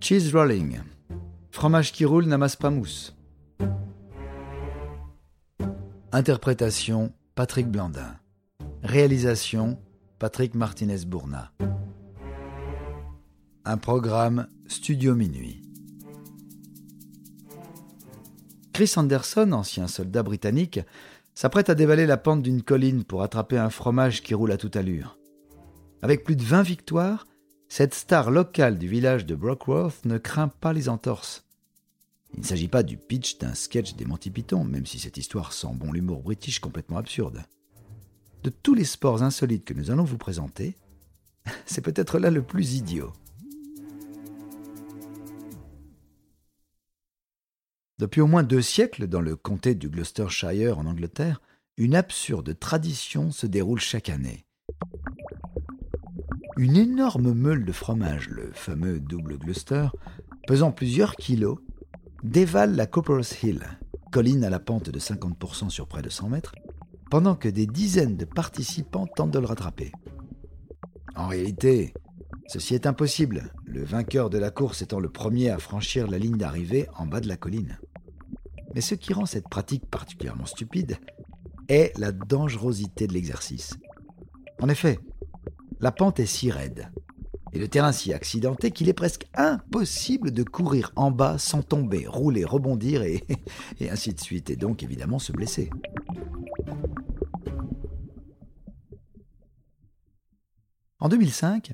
Cheese rolling. Fromage qui roule n'amasse pas mousse. Interprétation Patrick Blandin. Réalisation Patrick Martinez-Bourna. Un programme Studio Minuit. Chris Anderson, ancien soldat britannique, s'apprête à dévaler la pente d'une colline pour attraper un fromage qui roule à toute allure. Avec plus de 20 victoires, cette star locale du village de Brockworth ne craint pas les entorses. Il ne s'agit pas du pitch d'un sketch des Monty Python, même si cette histoire sent bon l'humour british complètement absurde. De tous les sports insolites que nous allons vous présenter, c'est peut-être là le plus idiot. Depuis au moins deux siècles, dans le comté du Gloucestershire en Angleterre, une absurde tradition se déroule chaque année. Une énorme meule de fromage, le fameux double Gloucester, pesant plusieurs kilos, dévale la Copper's Hill, colline à la pente de 50% sur près de 100 mètres, pendant que des dizaines de participants tentent de le rattraper. En réalité, ceci est impossible, le vainqueur de la course étant le premier à franchir la ligne d'arrivée en bas de la colline. Mais ce qui rend cette pratique particulièrement stupide est la dangerosité de l'exercice. En effet, la pente est si raide et le terrain si accidenté qu'il est presque impossible de courir en bas sans tomber, rouler, rebondir et, ainsi de suite, et donc évidemment se blesser. En 2005,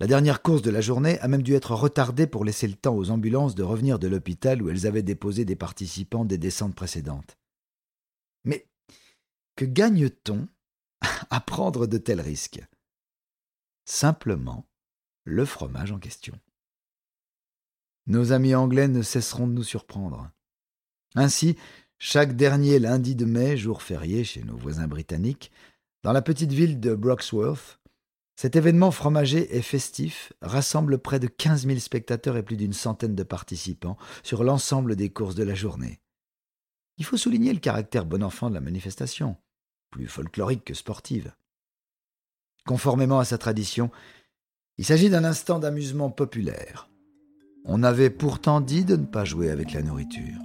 la dernière course de la journée a même dû être retardée pour laisser le temps aux ambulances de revenir de l'hôpital où elles avaient déposé des participants des descentes précédentes. Mais que gagne-t-on à prendre de tels risques? Simplement le fromage en question. Nos amis anglais ne cesseront de nous surprendre. Ainsi, chaque dernier lundi de mai, jour férié chez nos voisins britanniques, dans la petite ville de Broxworth, cet événement fromager et festif rassemble près de 15 000 spectateurs et plus d'une centaine de participants sur l'ensemble des courses de la journée. Il faut souligner le caractère bon enfant de la manifestation, plus folklorique que sportive. Conformément à sa tradition, il s'agit d'un instant d'amusement populaire. On avait pourtant dit de ne pas jouer avec la nourriture.